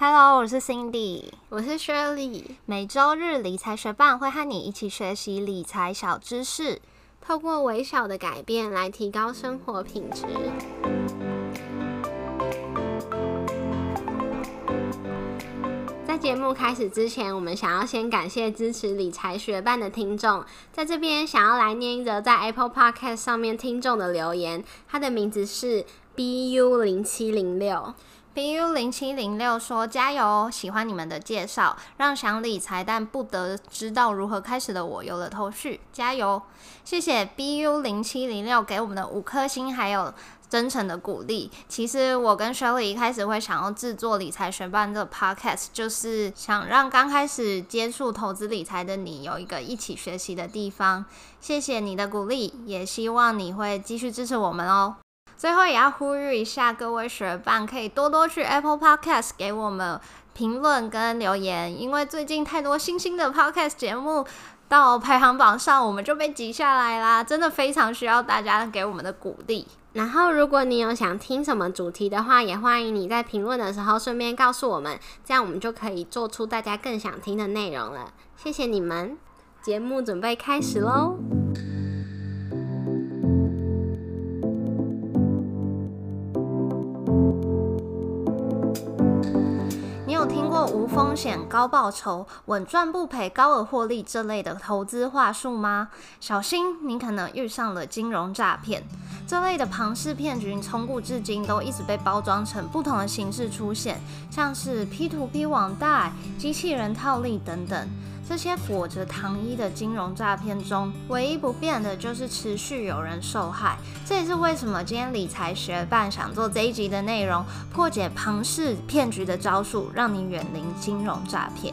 Hello，我是 Cindy，我是 Shirley。每周日理财学伴会和你一起学习理财小知识，透过微小的改变来提高生活品质。在节目开始之前，我们想要先感谢支持理财学伴的听众，在这边想要来念一则在 Apple Podcast 上面听众的留言，他的名字是 BU 零七零六。BU 零七零六说：“加油！喜欢你们的介绍，让想理财但不得知道如何开始的我有了头绪。加油！谢谢 BU 零七零六给我们的五颗星，还有真诚的鼓励。其实我跟 Shirley 一开始会想要制作理财学伴这个 Podcast，就是想让刚开始接触投资理财的你有一个一起学习的地方。谢谢你的鼓励，也希望你会继续支持我们哦。”最后也要呼吁一下各位学伴，可以多多去 Apple Podcast 给我们评论跟留言，因为最近太多新兴的 Podcast 节目到排行榜上，我们就被挤下来啦，真的非常需要大家给我们的鼓励。然后，如果你有想听什么主题的话，也欢迎你在评论的时候顺便告诉我们，这样我们就可以做出大家更想听的内容了。谢谢你们，节目准备开始喽。无风险高报酬、稳赚不赔、高额获利这类的投资话术吗？小心，你可能遇上了金融诈骗。这类的庞氏骗局从古至今都一直被包装成不同的形式出现，像是 P2P 网贷、机器人套利等等。这些裹着糖衣的金融诈骗中，唯一不变的就是持续有人受害。这也是为什么今天理财学办想做这一集的内容，破解庞氏骗局的招数，让你远离金融诈骗。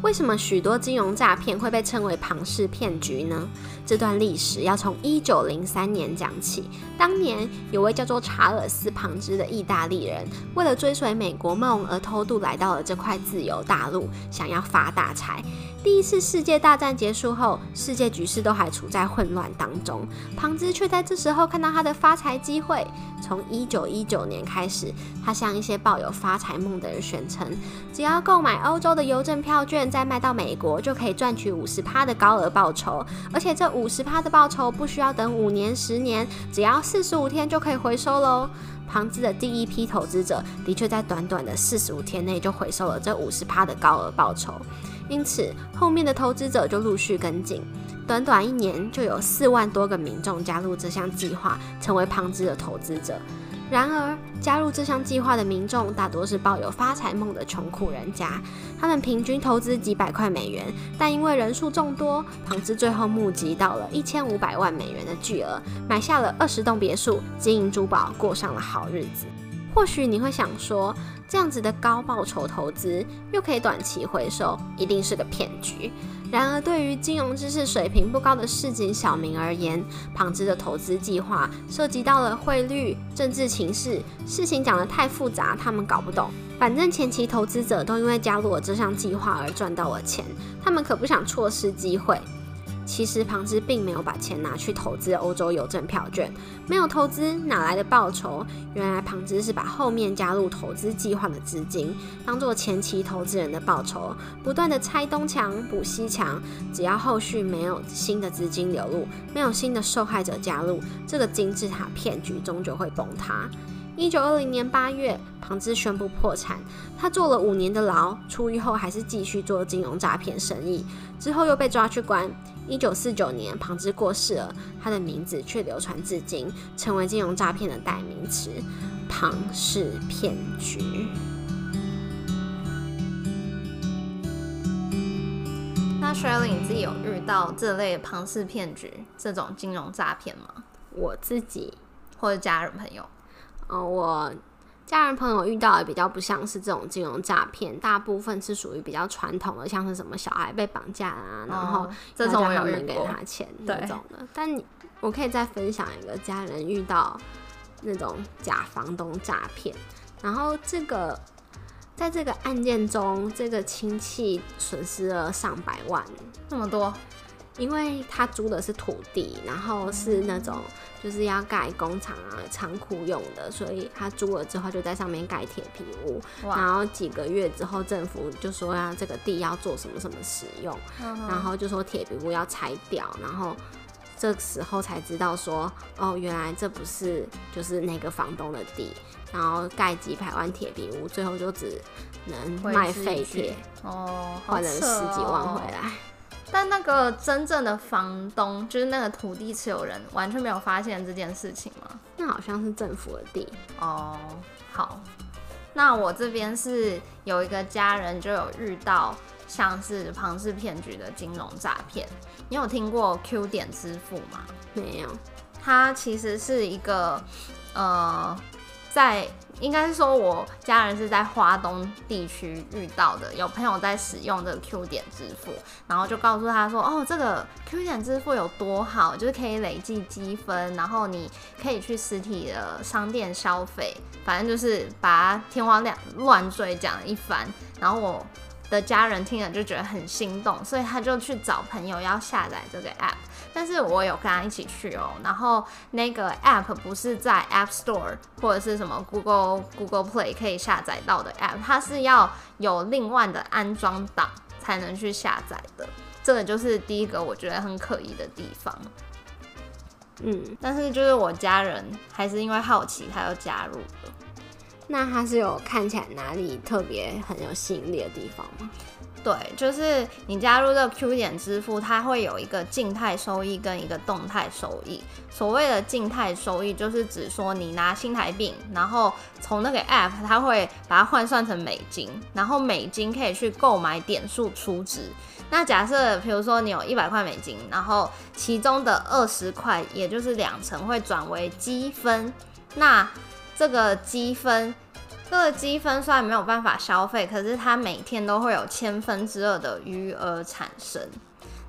为什么许多金融诈骗会被称为庞氏骗局呢？这段历史要从一九零三年讲起。当年有位叫做查尔斯·庞兹的意大利人，为了追随美国梦而偷渡来到了这块自由大陆，想要发大财。第一次世界大战结束后，世界局势都还处在混乱当中，庞兹却在这时候看到他的发财机会。从一九一九年开始，他向一些抱有发财梦的人宣称，只要购买欧洲的邮政票券。再卖到美国就可以赚取五十趴的高额报酬，而且这五十趴的报酬不需要等五年、十年，只要四十五天就可以回收喽。庞兹的第一批投资者的确在短短的四十五天内就回收了这五十趴的高额报酬，因此后面的投资者就陆续跟进，短短一年就有四万多个民众加入这项计划，成为庞兹的投资者。然而，加入这项计划的民众大多是抱有发财梦的穷苦人家，他们平均投资几百块美元，但因为人数众多，庞兹最后募集到了一千五百万美元的巨额，买下了二十栋别墅，金银珠宝，过上了好日子。或许你会想说，这样子的高报酬投资又可以短期回收，一定是个骗局。然而，对于金融知识水平不高的市井小民而言，庞兹的投资计划涉及到了汇率、政治情势，事情讲得太复杂，他们搞不懂。反正前期投资者都因为加入了这项计划而赚到了钱，他们可不想错失机会。其实庞兹并没有把钱拿去投资欧洲邮政票券，没有投资哪来的报酬？原来庞兹是把后面加入投资计划的资金当做前期投资人的报酬，不断的拆东墙补西墙，只要后续没有新的资金流入，没有新的受害者加入，这个金字塔骗局终究会崩塌。一九二零年八月，庞兹宣布破产。他坐了五年的牢，出狱后还是继续做金融诈骗生意。之后又被抓去关。一九四九年，庞兹过世了，他的名字却流传至今，成为金融诈骗的代名词——庞氏骗局。那 Shirley，你自己有遇到这类庞氏骗局这种金融诈骗吗？我自己或者家人朋友。哦，我家人朋友遇到的比较不像是这种金融诈骗，大部分是属于比较传统的，像是什么小孩被绑架啊，然后这种有人给他钱那种的。但我可以再分享一个家人遇到那种假房东诈骗，然后这个在这个案件中，这个亲戚损失了上百万，那么多。因为他租的是土地，然后是那种就是要盖工厂啊、仓库用的，所以他租了之后就在上面盖铁皮屋。然后几个月之后，政府就说要这个地要做什么什么使用，嗯然后就说铁皮屋要拆掉，然后这时候才知道说，哦，原来这不是就是那个房东的地，然后盖几百万铁皮屋，最后就只能卖废铁，哦，好换了十几万哦回来。但那个真正的房东，就是那个土地持有人，完全没有发现这件事情吗？那好像是政府的地，哦，好。那我这边是有一个家人就有遇到像是庞氏骗局的金融诈骗。你有听过 Q 点支付吗？没有。它其实是一个呃，在应该是说我家人是在华东地区遇到的，有朋友在使用这个 Q 点支付，然后就告诉他说，哦，这个 Q 点支付有多好，就是可以累计积分，然后你可以去实体的商店消费，反正就是把它天花乱乱坠讲一番，然后我。的家人听了就觉得很心动，所以他就去找朋友要下载这个 app。但是我有跟他一起去哦，然后那个 app 不是在 App Store 或者是什么 Google Google Play 可以下载到的 app，它是要有另外的安装档才能去下载的。这个就是第一个我觉得很可疑的地方。嗯，但是就是我家人还是因为好奇，他又加入了。那他是有看起来哪里特别很有吸引力的地方吗？对，就是你加入这个 Q 点支付，它会有一个静态收益跟一个动态收益。所谓的静态收益，就是指说你拿新台币，然后从那个 App 它会把它换算成美金，然后美金可以去购买点数出值。那假设比如说你有一百块美金，然后其中的二十块，也就是两成会转为积分，那这个积分。这个积分虽然没有办法消费，可是它每天都会有千分之二的余额产生。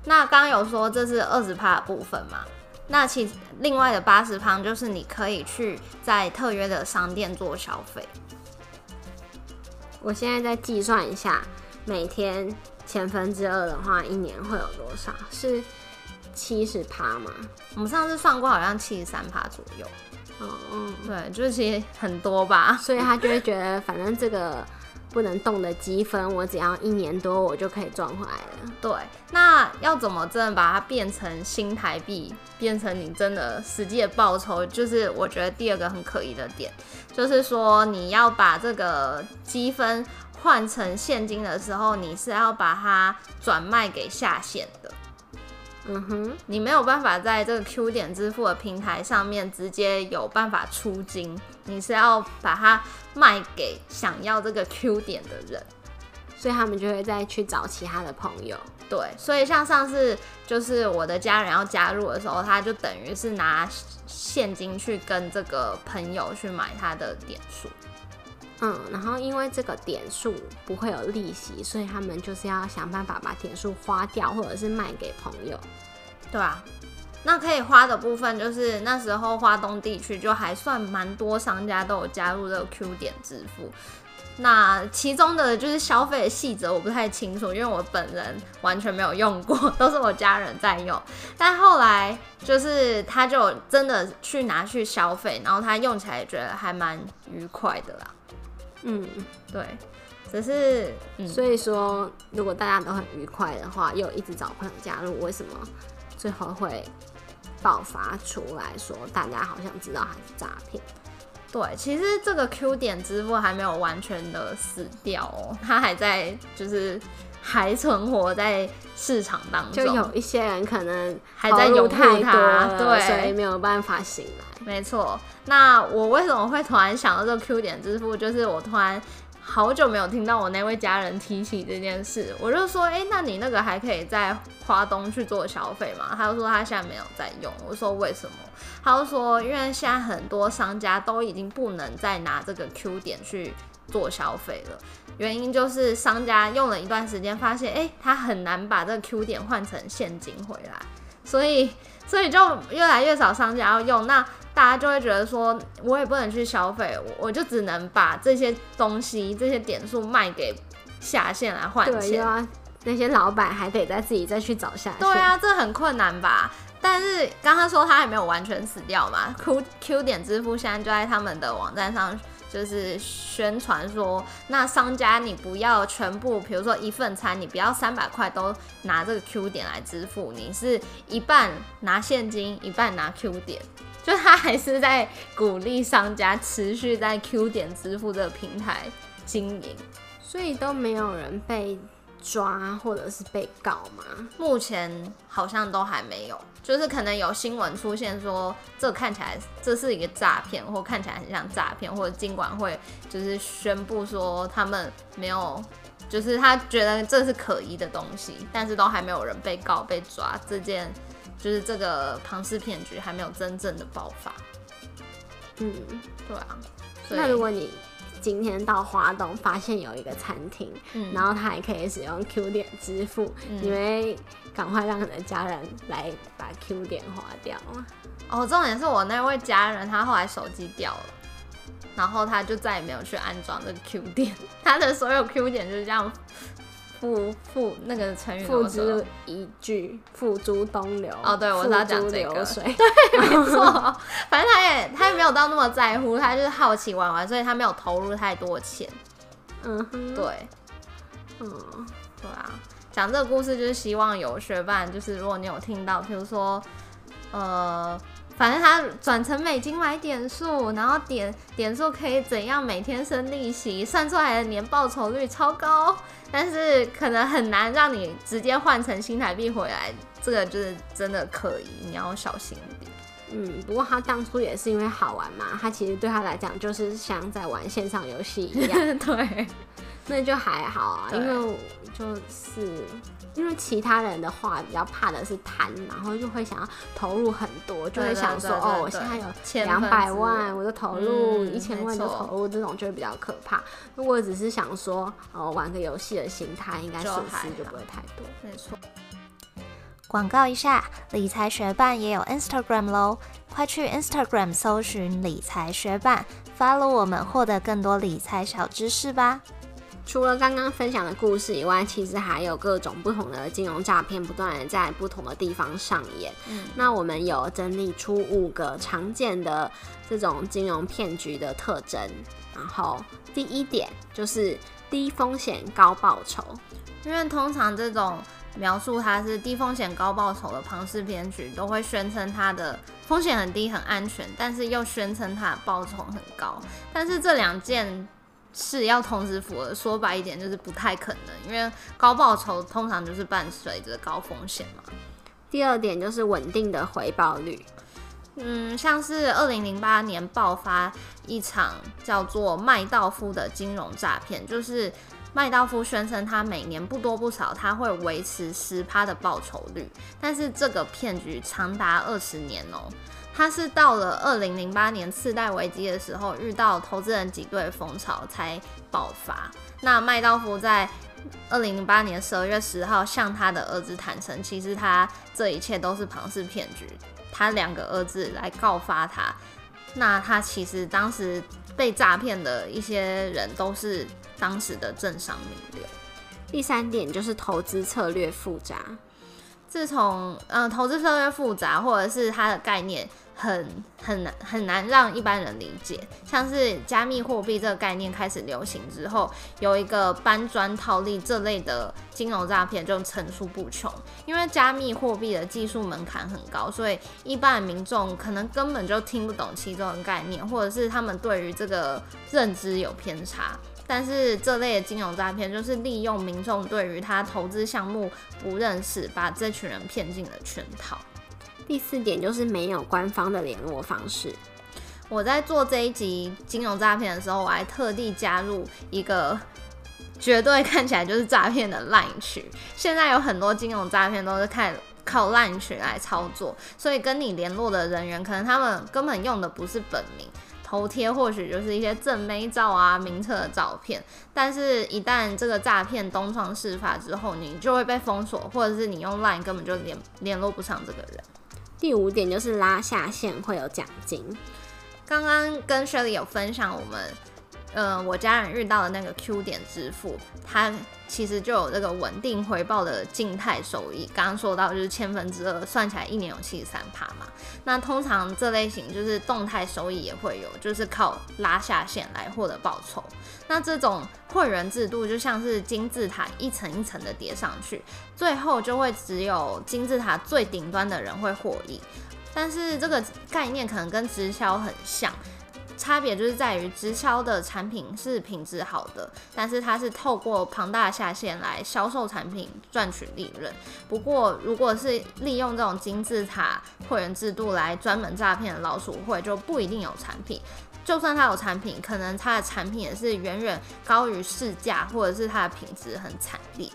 那刚刚有说这是二十趴的部分嘛？那其另外的八十趴就是你可以去在特约的商店做消费。我现在再计算一下，每天千分之二的话，一年会有多少？是七十趴吗？我们上次算过，好像七十三趴左右。哦，嗯对，就是其实很多吧。所以他就会觉得，反正这个不能动的积分，我只要一年多，我就可以赚回来了。对，那要怎么真的把它变成新台币，变成你真的实际的报酬？就是我觉得第二个很可疑的点，就是说你要把这个积分换成现金的时候，你是要把它转卖给下线的。嗯哼，你没有办法在这个 Q 点支付的平台上面直接有办法出金，你是要把它卖给想要这个 Q 点的人。所以他们就会再去找其他的朋友。对，所以像上次就是我的家人要加入的时候，他就等于是拿现金去跟这个朋友去买他的点数。嗯，然后因为这个点数不会有利息，所以他们就是要想办法把点数花掉，或者是卖给朋友。对啊，那可以花的部分就是那时候华东地区就还算蛮多商家都有加入这个 Q 点支付。那其中的就是消费的细则我不太清楚，因为我本人完全没有用过，都是我家人在用。但后来就是他就真的去拿去消费，然后他用起来觉得还蛮愉快的啦。嗯，对，只是嗯，所以说如果大家都很愉快的话，又一直找朋友加入，为什么最后会爆发出来说大家好像知道他是诈骗？对，其实这个 Q 点支付还没有完全的死掉哦，它还在就是还存活在市场当中，就有一些人可能还在拥护投入太它多，对所以没有办法醒来。没错。那我为什么会突然想到这个 Q 点支付？就是我突然好久没有听到我那位家人提起这件事，我就说，哎、那你那个还可以在华东去做消费吗？他就说他现在没有在用。我说为什么？他就说，因为现在很多商家都已经不能再拿这个 Q 点去做消费了。原因就是商家用了一段时间，发现哎、诶他很难把这个 Q 点换成现金回来，所以所以就越来越少商家要用，那大家就会觉得说，我也不能去消费，我我就只能把这些东西、这些点数卖给下线来换钱。要那些老板还得再自己再去找下线。对啊，这很困难吧？但是刚刚说他还没有完全死掉嘛？Q Q 点支付现在就在他们的网站上，就是宣传说，那商家你不要全部，比如说一份餐，你不要三百块都拿这个 Q 点来支付，你是一半拿现金，一半拿 Q 点，就他还是在鼓励商家持续在 Q 点支付这个平台经营。所以都没有人被抓或者是被告吗？目前好像都还没有，就是可能有新闻出现说这看起来这是一个诈骗，或看起来很像诈骗，或者尽管会就是宣布说他们没有，就是他觉得这是可疑的东西，但是都还没有人被告被抓，这件就是这个庞氏骗局还没有真正的爆发。嗯，对啊，那如果你今天到华东发现有一个餐厅，嗯然后他还可以使用 Q 点支付，你会赶快让你的家人来把 Q 点花掉吗？哦，重点是我那位家人他后来手机掉了。然后他就再也没有去安装这个 Q 点，他的所有 Q 点就是这样付付那个成语怎付之一炬，付诸东流。哦对我是要讲这个流水。没错，反正他也他也没有到那么在乎，他就是好奇玩玩，所以他没有投入太多钱。嗯哼，对，嗯，对啊，讲这个故事就是希望有学伴，就是如果你有听到，比如说，呃，反正他转成美金买点数，然后点点数可以怎样每天生利息，算出来的年报酬率超高，但是可能很难让你直接换成新台币回来，这个就是真的可疑，你要小心一点。嗯，不过他当初也是因为好玩嘛，他其实对他来讲就是像在玩线上游戏一样，对，那就还好啊，因为就是因为其他人的话比较怕的是贪，然后就会想要投入很多，就会想说哦，我对现在有千两百万，我就投入嗯一千万就投入，这种就会比较可怕。如果只是想说哦玩个游戏的心态，应该就损失就不会太多。没错。广告一下，理财学伴也有 Instagram 喽，快去 Instagram 搜寻理财学伴，follow 我们，获得更多理财小知识吧。除了刚刚分享的故事以外，其实还有各种不同的金融诈骗不断的在不同的地方上演。嗯那我们有整理出五个常见的这种金融骗局的特征。然后第一点就是低风险高报酬。因为通常这种描述它是低风险高报酬的庞氏骗局，都会宣称它的风险很低、很安全，但是又宣称它的报酬很高。但是这两件是要同时符合，说白一点就是不太可能，因为高报酬通常就是伴随着高风险嘛。第二点就是稳定的回报率。嗯，像是二零零八年爆发一场叫做麦道夫的金融诈骗，就是麦道夫宣称他每年不多不少，他会维持十趴的报酬率，但是这个骗局长达二十年哦、他是到了二零零八年次贷危机的时候，遇到投资人挤兑风潮才爆发。那麦道夫在二零零八年十二月十号向他的儿子坦诚，其实他这一切都是庞氏骗局。他两个儿子来告发他，那他其实当时被诈骗的一些人都是当时的政商名流。第三点就是投资策略复杂。自从呃投资策略复杂，或者是它的概念很很难很难让一般人理解，像是加密货币这个概念开始流行之后，有一个搬砖套利这类的金融诈骗就层出不穷。因为加密货币的技术门槛很高，所以一般的民众可能根本就听不懂其中的概念，或者是他们对于这个认知有偏差。但是这类的金融诈骗就是利用民众对于他投资项目不认识，把这群人骗进了圈套。第四点就是没有官方的联络方式。我在做这一集金融诈骗的时候，我还特地加入一个绝对看起来就是诈骗的 LINE 群。现在有很多金融诈骗都是看靠 LINE 群来操作，所以跟你联络的人员，可能他们根本用的不是本名。头贴或许就是一些正妹照啊、名册的照片，但是，一旦这个诈骗东窗事发之后，你就会被封锁，或者是你用 LINE 根本就联联络不上这个人。第五点就是拉下线会有奖金。刚刚跟 Shirley 有分享我们呃，我家人遇到的那个 Q 点支付，它其实就有这个稳定回报的静态收益。刚刚说到就是千分之二，算起来一年有七十三趴嘛。那通常这类型就是动态收益也会有，就是靠拉下线来获得报酬。那这种会员制度就像是金字塔一层一层的叠上去，最后就会只有金字塔最顶端的人会获益。但是这个概念可能跟直销很像。差别就是在于直销的产品是品质好的，但是它是透过庞大下线来销售产品赚取利润。不过，如果是利用这种金字塔会员制度来专门诈骗老鼠会，就不一定有产品。就算它有产品，可能它的产品也是远远高于市价，或者是它的品质很惨烈。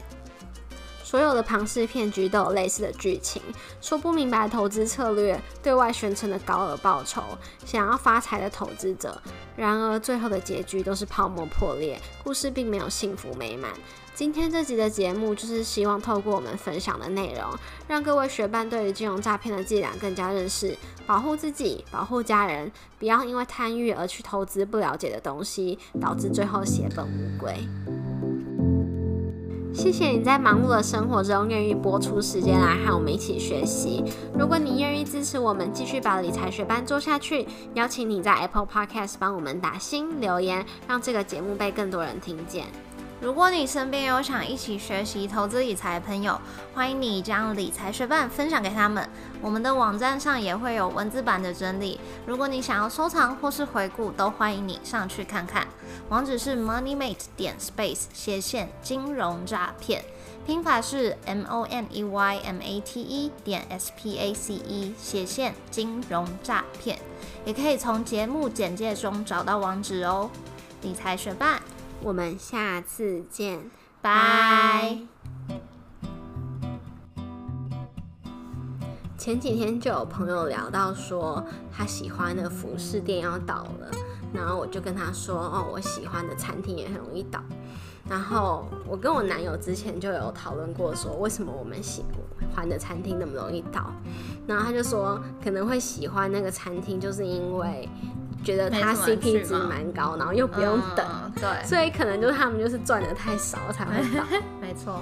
所有的庞氏骗局都有类似的剧情，说不明白投资策略，对外宣称的高额报酬，想要发财的投资者，然而最后的结局都是泡沫破裂，故事并没有幸福美满。今天这集的节目就是希望透过我们分享的内容，让各位学伴对于金融诈骗的伎俩更加认识，保护自己，保护家人，不要因为贪欲而去投资不了解的东西，导致最后血本无归。谢谢你在忙碌的生活中愿意播出时间来和我们一起学习。如果你愿意支持我们继续把理财学班做下去，邀请你在 Apple Podcast 帮我们打新留言，让这个节目被更多人听见。如果你身边有想一起学习投资理财的朋友，欢迎你将理财学伴分享给他们。我们的网站上也会有文字版的整理，如果你想要收藏或是回顾，都欢迎你上去看看。网址是 moneymate 点 space 斜线金融诈骗，拼法是 m o n e y m a t e 点 s p a c e 斜线金融诈骗，也可以从节目简介中找到网址哦。理财学伴。我们下次见，拜。前几天就有朋友聊到说，他喜欢的服饰店要倒了，然后我就跟他说，哦，我喜欢的餐厅也很容易倒。然后我跟我男友之前就有讨论过，说为什么我们喜欢的餐厅那么容易倒？然后他就说，可能会喜欢那个餐厅，就是因为。觉得它 CP 值蛮高，然后又不用等，对，所以可能就是他们就是赚的太少才会倒。没错。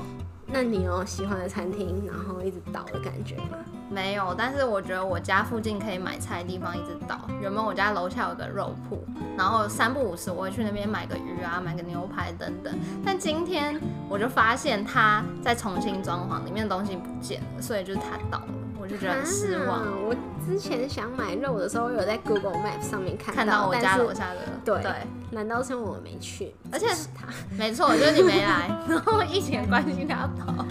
那你有喜欢的餐厅，然后一直倒的感觉吗？没有，但是我觉得我家附近可以买菜的地方一直倒。原本我家楼下有个肉铺，然后三不五时我会去那边买个鱼啊，买个牛排等等。但今天我就发现他在重新装潢，里面的东西不见了，所以就是他倒了。就觉得很失望。我之前想买肉的时候，有在 Google Map 上面看到我家楼下的。对对，难道是因为我没去？而且他 没错，就是你没来，然后一点关系他跑。